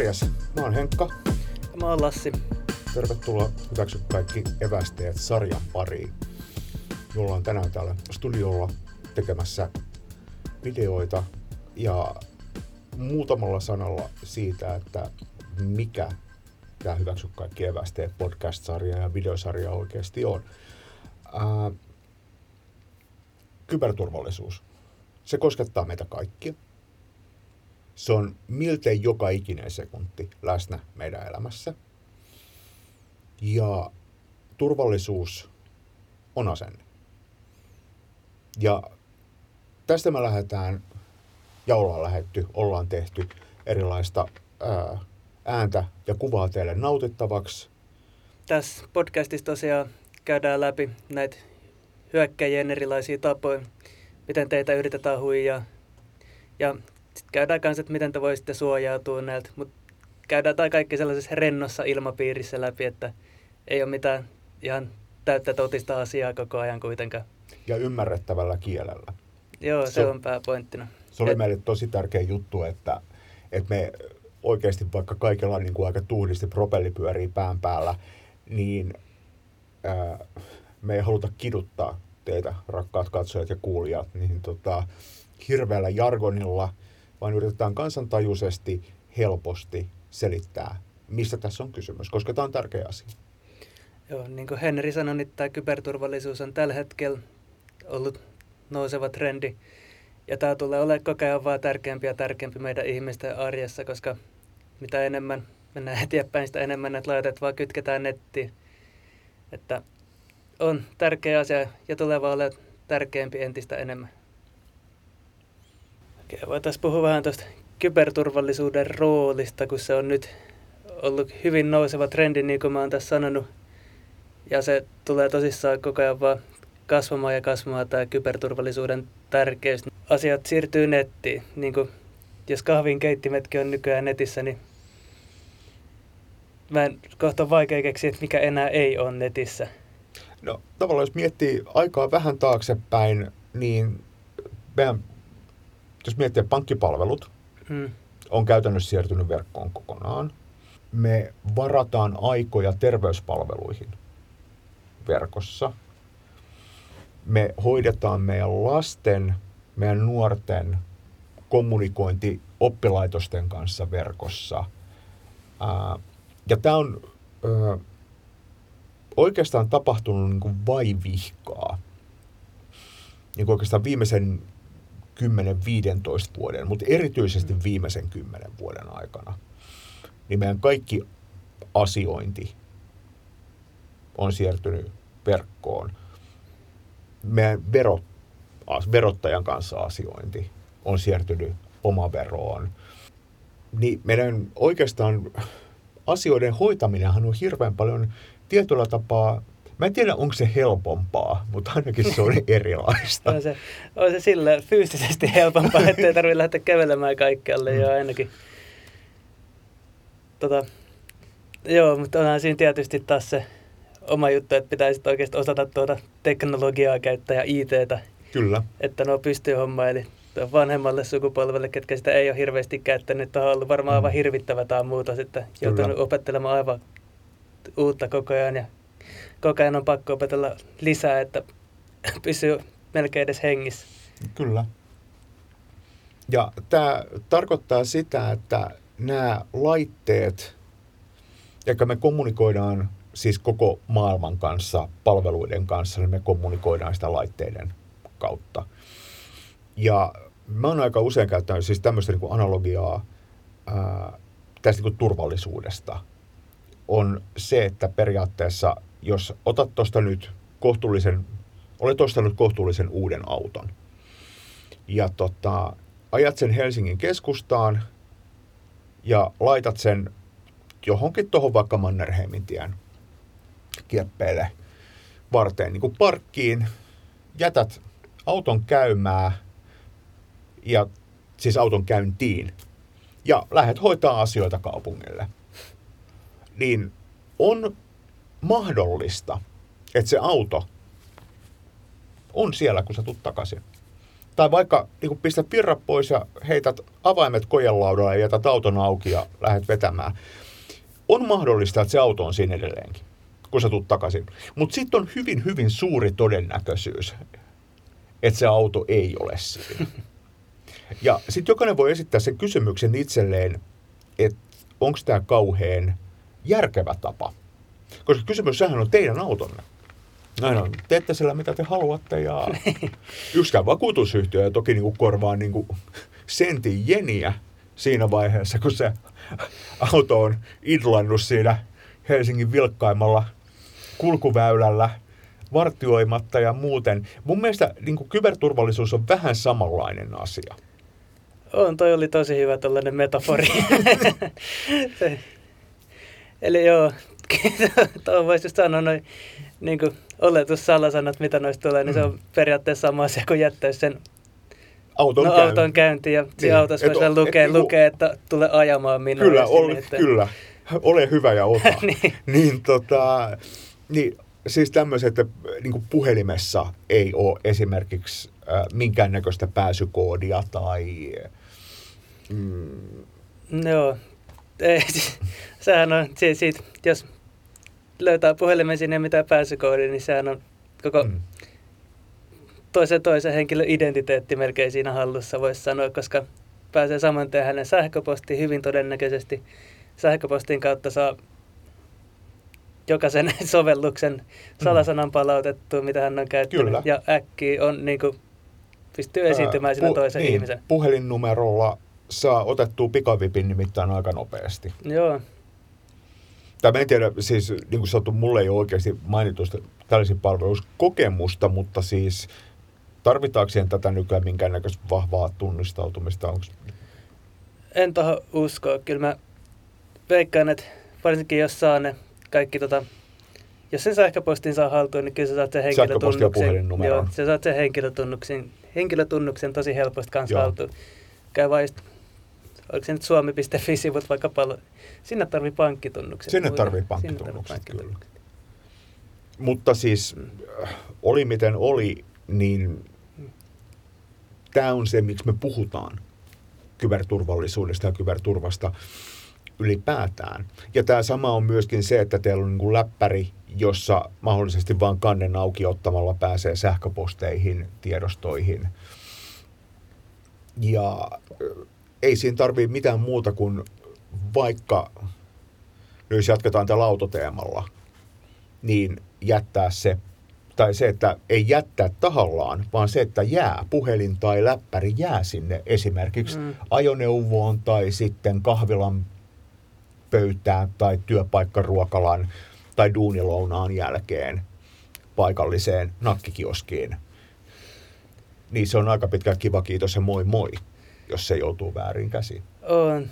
Morjes, mä oon Henkka. Mä oon Lassi. Tervetuloa Hyväksy kaikki evästeet sarjan pariin. Me ollaan tänään täällä studiolla tekemässä videoita ja muutamalla sanalla siitä, että mikä tämä Hyväksy kaikki evästeet podcast-sarja ja videosarja oikeasti on. Ää, kyberturvallisuus. Se koskettaa meitä kaikkia. Se on miltei joka ikinen sekunti läsnä meidän elämässä. Ja turvallisuus on asenne. Ja tästä me lähdetään, ja ollaan lähetty, ollaan tehty erilaista ää, ääntä ja kuvaa teille nautittavaksi. Tässä podcastissa tosiaan käydään läpi näitä hyökkäjien erilaisia tapoja, miten teitä yritetään huijaa. Ja sitten käydään kanssa, että miten te voisitte suojautua näiltä. Mutta käydään tai kaikki sellaisessa rennossa ilmapiirissä läpi, että ei ole mitään ihan täyttä totista asiaa koko ajan kuitenkaan. Ja ymmärrettävällä kielellä. Joo, se, se on pääpointtina. Se oli Et... meille tosi tärkeä juttu, että, että me oikeasti vaikka kaikilla niin kuin aika tuhdisti propelli pyörii pään päällä, niin ää, me ei haluta kiduttaa teitä, rakkaat katsojat ja kuulijat, niin tota, hirveällä jargonilla, vaan yritetään kansantajuisesti, helposti selittää, mistä tässä on kysymys, koska tämä on tärkeä asia. Joo, niin kuin Henri sanoi, niin tämä kyberturvallisuus on tällä hetkellä ollut nouseva trendi. Ja tämä tulee olemaan koko ajan vaan tärkeämpi ja tärkeämpi meidän ihmisten arjessa, koska mitä enemmän mennään eteenpäin, sitä enemmän näitä laitteet vaan kytketään nettiin. Että on tärkeä asia ja tulee olemaan tärkeämpi entistä enemmän. Voitaisiin puhua vähän tuosta kyberturvallisuuden roolista, kun se on nyt ollut hyvin nouseva trendi, niin kuin mä oon tässä sanonut. Ja se tulee tosissaan koko ajan vaan kasvamaan ja kasvamaan tämä kyberturvallisuuden tärkeys. Asiat siirtyy nettiin. Niin kuin, jos kahvin keittimetkin on nykyään netissä, niin mä en kohta vaikea keksiä, että mikä enää ei ole netissä. No tavallaan jos miettii aikaa vähän taaksepäin, niin meidän, jos miettii pankkipalvelut, hmm. on käytännössä siirtynyt verkkoon kokonaan. Me varataan aikoja terveyspalveluihin verkossa. Me hoidetaan meidän lasten, meidän nuorten kommunikointi oppilaitosten kanssa verkossa. ja tämä on oikeastaan tapahtunut niin kuin vaivihkaa. Niin kuin oikeastaan viimeisen 10-15 vuoden, mutta erityisesti viimeisen 10 vuoden aikana. Niin meidän kaikki asiointi on siirtynyt verkkoon. Meidän verot, verottajan kanssa asiointi on siirtynyt omaveroon. Niin meidän oikeastaan asioiden hoitaminenhan on hirveän paljon tietyllä tapaa Mä en tiedä, onko se helpompaa, mutta ainakin se on erilaista. on, se, on se sillä fyysisesti helpompaa, ettei tarvitse lähteä kävelemään kaikkialle mm. jo ainakin. Tota, joo, mutta onhan siinä tietysti taas se oma juttu, että pitäisi oikeasti osata tuota teknologiaa käyttää ja ITtä. Kyllä. Että nuo pystyy homma, eli vanhemmalle sukupolvelle, ketkä sitä ei ole hirveästi käyttänyt, on ollut varmaan mm. aivan hirvittävä tai muuta sitten. Joutunut opettelemaan aivan uutta koko ajan ja koko ajan on pakko opetella lisää, että pysyy melkein edes hengissä. Kyllä. Ja tämä tarkoittaa sitä, että nämä laitteet, jotka me kommunikoidaan siis koko maailman kanssa, palveluiden kanssa, niin me kommunikoidaan sitä laitteiden kautta. Ja mä oon aika usein käyttänyt siis tämmöistä niin analogiaa ää, tästä niin turvallisuudesta – on se, että periaatteessa jos otat tuosta nyt kohtuullisen, olet ostanut kohtuullisen uuden auton. Ja tota, ajat sen Helsingin keskustaan ja laitat sen johonkin tuohon vaikka Mannerheimin tien kieppeille varteen niin kuin parkkiin, jätät auton käymään ja siis auton käyntiin ja lähdet hoitaa asioita kaupungille – niin on mahdollista, että se auto on siellä, kun sä tulet takaisin. tai vaikka niin pistät virrat pois ja heität avaimet kojelaudalle ja jätät auton auki ja lähdet vetämään. On mahdollista, että se auto on siinä edelleenkin, kun sä tulet takaisin. Mutta sitten on hyvin, hyvin suuri todennäköisyys, että se auto ei ole siinä. Ja sitten jokainen voi esittää sen kysymyksen itselleen, että onko tämä kauhean järkevä tapa. Koska kysymys sehän on teidän autonne. Näin on. Teette sillä mitä te haluatte ja yksikään vakuutusyhtiö ja toki niin kuin korvaa niin kuin sentin jeniä siinä vaiheessa, kun se auto on idlannut siinä Helsingin vilkkaimmalla kulkuväylällä vartioimatta ja muuten. Mun mielestä niin kyberturvallisuus on vähän samanlainen asia. On, toi oli tosi hyvä tällainen metafori. eli joo, tuo voisi just sanoa noin niin kuin oletussalasanat, mitä noista tulee, niin mm. se on mm. periaatteessa sama asia kuin jättäisi sen auton, no, käynti. auton käynti ja niin. autossa voisi lukea, et, niinku- lukee, että tule ajamaan minua. Kyllä, ol, että... kyllä. Ole hyvä ja ota. niin. niin, tota, niin, siis tämmöiset, että niin puhelimessa ei ole esimerkiksi äh, minkäännäköistä pääsykoodia tai... Mm, Joo, ei, sehän on siitä, jos löytää puhelimen sinne mitä pääsykoodi, niin sehän on koko mm. toisen toisen henkilön identiteetti melkein siinä hallussa, voisi sanoa, koska pääsee saman tien hänen sähköpostiin hyvin todennäköisesti. Sähköpostin kautta saa jokaisen sovelluksen mm. salasanan palautettua, mitä hän on käyttänyt. Kyllä. Ja äkkiä on niin kuin, pystyy esiintymään siinä pu- toisen niin, ihmisen. Puhelinnumerolla saa otettua pikavipin nimittäin aika nopeasti. Joo. Tai en tiedä, siis niin kuin sanottu, mulle ei ole oikeasti mainitusta tällaisen palveluskokemusta, mutta siis tarvitaanko siihen tätä nykyään minkäännäköistä vahvaa tunnistautumista? Onks... En toho uskoa. Kyllä mä veikkaan, että varsinkin jos saa ne kaikki tota, jos sen sähköpostin saa haltuun, niin kyllä sä saat sen henkilötunnuksen. Joo, sä saat sen henkilötunnuksen, henkilötunnuksen tosi helposti kanssa haltuun. Käy vaan just oliko se nyt suomi.fi-sivut vaikka paljon, sinne tarvii pankkitunnukset. Sinne tarvii pankkitunnukset, tarvii pankkitunnukset kyllä. Mutta siis mm. oli miten oli, niin tämä on se, miksi me puhutaan kyberturvallisuudesta ja kyberturvasta ylipäätään. Ja tämä sama on myöskin se, että teillä on niin läppäri, jossa mahdollisesti vain kannen auki ottamalla pääsee sähköposteihin, tiedostoihin. Ja siinä tarvii mitään muuta kuin vaikka, jos jatketaan tällä autoteemalla, niin jättää se, tai se, että ei jättää tahallaan, vaan se, että jää, puhelin tai läppäri jää sinne esimerkiksi mm. ajoneuvoon tai sitten kahvilan pöytään tai työpaikkaruokalan tai duunilounaan jälkeen paikalliseen nakkikioskiin. Niin se on aika pitkä kiva kiitos ja moi moi jos se joutuu väärin käsiin? On.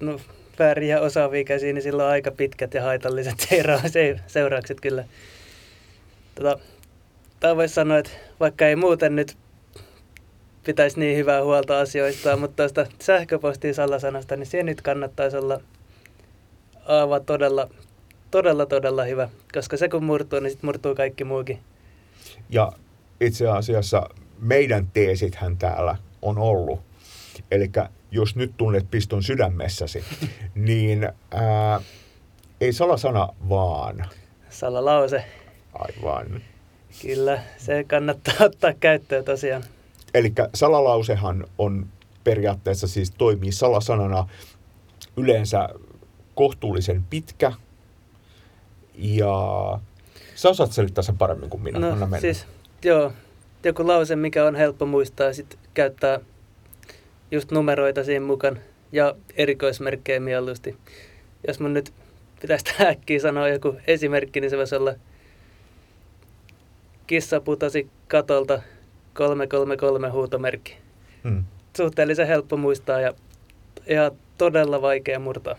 No, väärin ja osaavia käsiin, niin sillä on aika pitkät ja haitalliset seura- seuraukset kyllä. Tota, tämä voisi sanoa, että vaikka ei muuten nyt pitäisi niin hyvää huolta asioista, mutta tuosta sähköpostin salasanasta, niin siihen nyt kannattaisi olla aivan todella, todella, todella hyvä, koska se kun murtuu, niin sitten murtuu kaikki muukin. Ja itse asiassa meidän teesithän täällä on ollut Eli jos nyt tunnet piston sydämessäsi, niin ää, ei salasana vaan. Salalause. Aivan. Kyllä, se kannattaa ottaa käyttöön tosiaan. Eli salalausehan on periaatteessa siis toimii salasanana yleensä kohtuullisen pitkä ja sä osaat selittää sen paremmin kuin minä. No, Anna mennä. siis, joo, joku lause, mikä on helppo muistaa, sitten käyttää just numeroita siinä mukaan ja erikoismerkkejä mieluusti. Jos mun nyt pitäisi äkkiä sanoa joku esimerkki, niin se voisi olla kissa putosi katolta 333 huutomerkki. Hmm. Suhteellisen helppo muistaa ja, ja todella vaikea murtaa.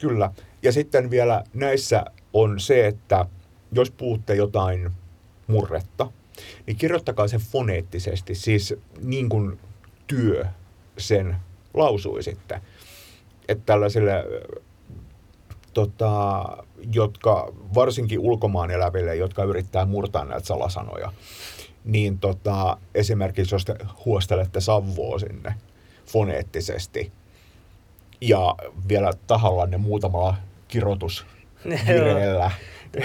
Kyllä. Ja sitten vielä näissä on se, että jos puhutte jotain murretta, niin kirjoittakaa se foneettisesti, siis niin kuin työ sen lausui sitten. Että tällaisille, tota, jotka varsinkin ulkomaan eläville, jotka yrittää murtaa näitä salasanoja, niin tota, esimerkiksi jos te huostelette savua sinne foneettisesti ja vielä tahallanne muutamalla kirjoitusvireellä,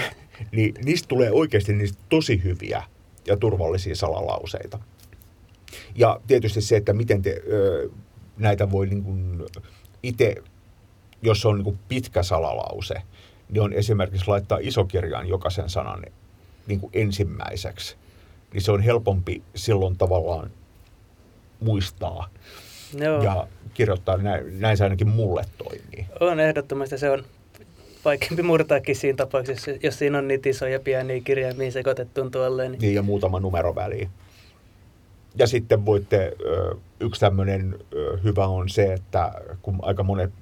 niin niistä tulee oikeasti niistä tosi hyviä ja turvallisia salalauseita. Ja tietysti se, että miten te ö, näitä voi niin kuin itse, jos on niin kuin pitkä salalause, niin on esimerkiksi laittaa isokirjaan jokaisen sanan niin kuin ensimmäiseksi. Niin se on helpompi silloin tavallaan muistaa Joo. ja kirjoittaa. Näin, näin se ainakin mulle toimii. On ehdottomasti. Se on vaikeampi murtaakin siinä tapauksessa, jos siinä on niitä isoja pieniä kirjaimia sekoitettuun tuolle. Niin. niin, ja muutama numero väliin. Ja sitten voitte, yksi tämmöinen hyvä on se, että kun aika monet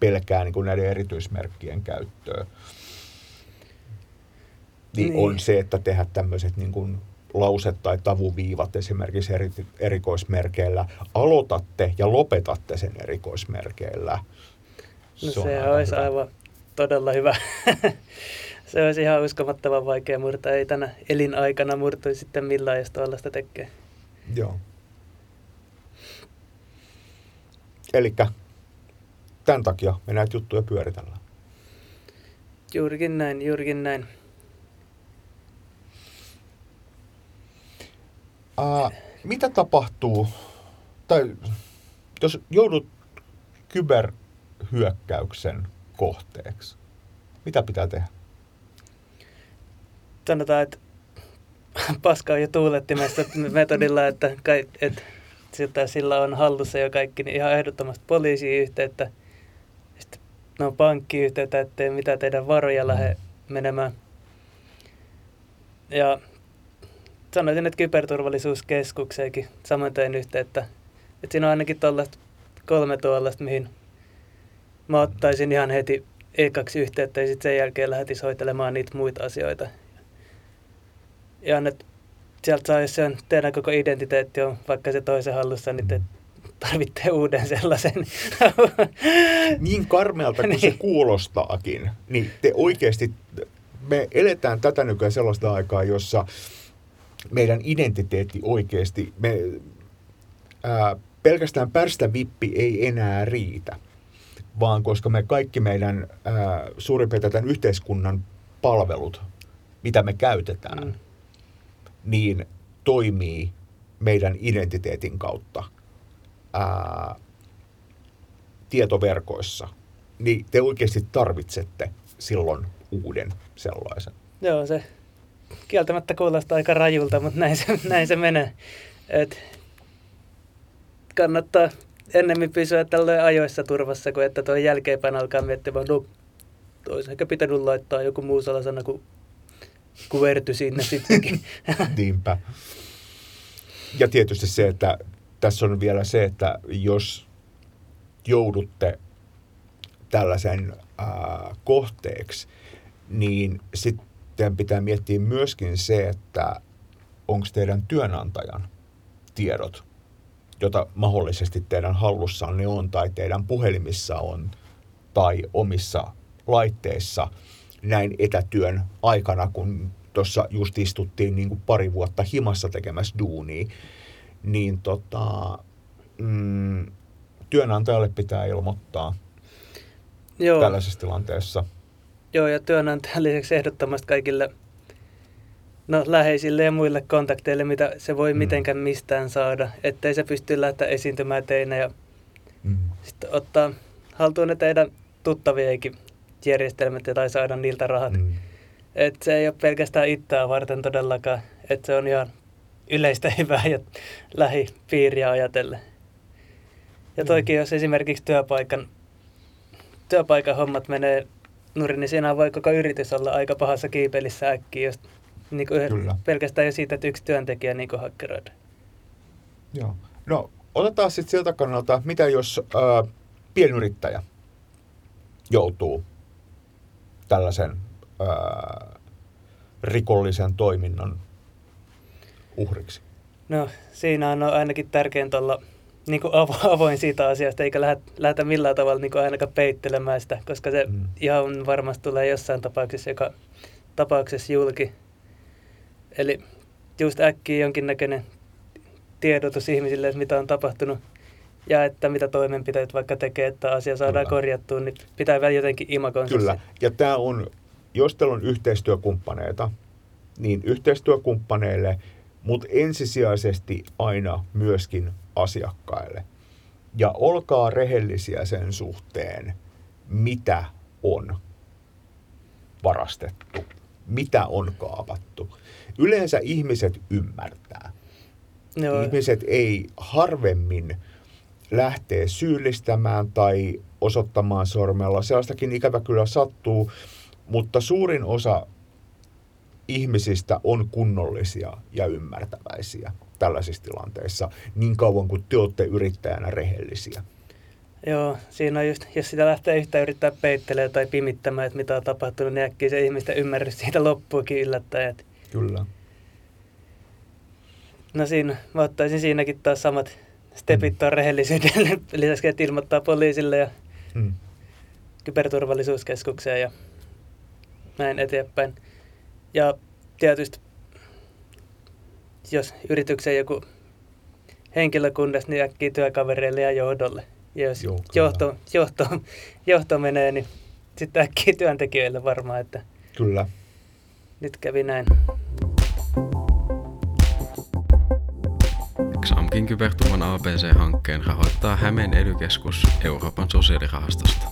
pelkää niin kuin näiden erityismerkkien käyttöä, niin, niin. on se, että tehdä tämmöiset niin kuin lauset tai tavuviivat esimerkiksi eri, erikoismerkeillä. Aloitatte ja lopetatte sen erikoismerkeillä. No se, se olisi hyvä. aivan todella hyvä. se olisi ihan uskomattoman vaikea murtaa. Ei tänä elinaikana murtuisi sitten millään, jos tuollaista tekee. Joo. Eli tämän takia me näitä juttuja pyöritellään. Juurikin näin, juurikin näin. Uh, mitä tapahtuu, tai jos joudut kyberhyökkäyksen kohteeksi, mitä pitää tehdä? Sanotaan, että paska on jo tuulettimesta metodilla, että, että että sillä on hallussa jo kaikki, niin ihan ehdottomasti poliisiyhteyttä, sitten no pankkiyhteyttä, ettei mitä teidän varoja mm. lähde menemään. Ja sanoisin, että kyberturvallisuuskeskukseenkin samoin tein yhteyttä. Että siinä on ainakin tuollaista kolme tuollaista, mihin mä ottaisin ihan heti ekaksi yhteyttä ja sitten sen jälkeen lähtisi hoitelemaan niitä muita asioita. Ja että sieltä saa, jos se on teidän koko identiteetti on vaikka se toisen hallussa, niin te tarvitte uuden sellaisen. niin karmealta kuin niin. se kuulostaakin, niin te oikeasti, me eletään tätä nykyään sellaista aikaa, jossa meidän identiteetti oikeasti, me, ää, pelkästään pärstä vippi ei enää riitä, vaan koska me kaikki meidän ää, suurin piirtein tämän yhteiskunnan palvelut, mitä me käytetään, mm. Niin toimii meidän identiteetin kautta ää, tietoverkoissa, niin te oikeasti tarvitsette silloin uuden sellaisen. Joo, se kieltämättä kuulostaa aika rajulta, mutta näin se, näin se menee. Et kannattaa ennemmin pysyä tällöin ajoissa turvassa, kuin että tuo jälkeenpäin alkaa miettimään, no olisi ehkä pitänyt laittaa joku muu salasana kuin kuverty sinne sittenkin. Niinpä. Ja tietysti se, että tässä on vielä se, että jos joudutte tällaisen ää, kohteeksi, niin sitten pitää miettiä myöskin se, että onko teidän työnantajan tiedot, jota mahdollisesti teidän hallussanne on tai teidän puhelimissa on tai omissa laitteissa näin etätyön aikana, kun tuossa just istuttiin niin kuin pari vuotta himassa tekemässä duunia, niin tota, mm, työnantajalle pitää ilmoittaa Joo. tällaisessa tilanteessa – Joo, ja työnantajan lisäksi ehdottomasti kaikille no, läheisille ja muille kontakteille, mitä se voi mm. mitenkään mistään saada, ettei se pysty lähteä esiintymään teinä ja mm. sitten ottaa haltuun ne teidän järjestelmät tai saada niiltä rahat. Mm. Et se ei ole pelkästään itseä varten todellakaan, että se on ihan yleistä hyvää ja lähipiiriä ajatellen. Ja toikin, mm. jos esimerkiksi työpaikan, työpaikan hommat menee nurin, niin siinä voi koko yritys olla aika pahassa kiipelissä äkkiä, jos niin kuin pelkästään jo siitä, että yksi työntekijä niin hakkeroida. Joo. No, otetaan sitten siltä kannalta, mitä jos ää, pienyrittäjä joutuu tällaisen ää, rikollisen toiminnan uhriksi? No, siinä on ainakin tärkeintä olla niin kuin avoin siitä asiasta, eikä lähdetä millään tavalla niin kuin ainakaan peittelemään sitä, koska se mm. ihan varmasti tulee jossain tapauksessa, joka tapauksessa julki. Eli just äkkiä jonkinnäköinen tiedotus ihmisille, että mitä on tapahtunut ja että mitä toimenpiteet vaikka tekee, että asia saadaan Kyllä. korjattua, niin pitää vielä jotenkin imakon Kyllä, ja tämä on, jos teillä on yhteistyökumppaneita, niin yhteistyökumppaneille, mutta ensisijaisesti aina myöskin asiakkaille. Ja olkaa rehellisiä sen suhteen, mitä on varastettu, mitä on kaapattu. Yleensä ihmiset ymmärtää. Joo. Ihmiset ei harvemmin lähtee syyllistämään tai osoittamaan sormella. Sellaistakin ikävä kyllä sattuu, mutta suurin osa ihmisistä on kunnollisia ja ymmärtäväisiä tällaisissa tilanteissa, niin kauan kuin te olette yrittäjänä rehellisiä. Joo, siinä on just, jos sitä lähtee yhtään yrittää peittelemään tai pimittämään, että mitä on tapahtunut, niin äkkiä se ihmisten ymmärrys siitä loppuukin yllättäen. Kyllä. No siinä, mä ottaisin siinäkin taas samat stepit mm. rehellisyyden lisäksi, että ilmoittaa poliisille ja mm. kyberturvallisuuskeskukseen ja näin eteenpäin. Ja tietysti, jos yrityksen joku henkilökunnasta, niin äkkiä työkavereille ja johdolle. Ja jos Joo, johto, johto, johto menee, niin sitten äkkiä työntekijöille varmaan, että kyllä. nyt kävi näin. XAMKin kyberturvan ABC-hankkeen rahoittaa Hämeen ely Euroopan sosiaalirahastosta.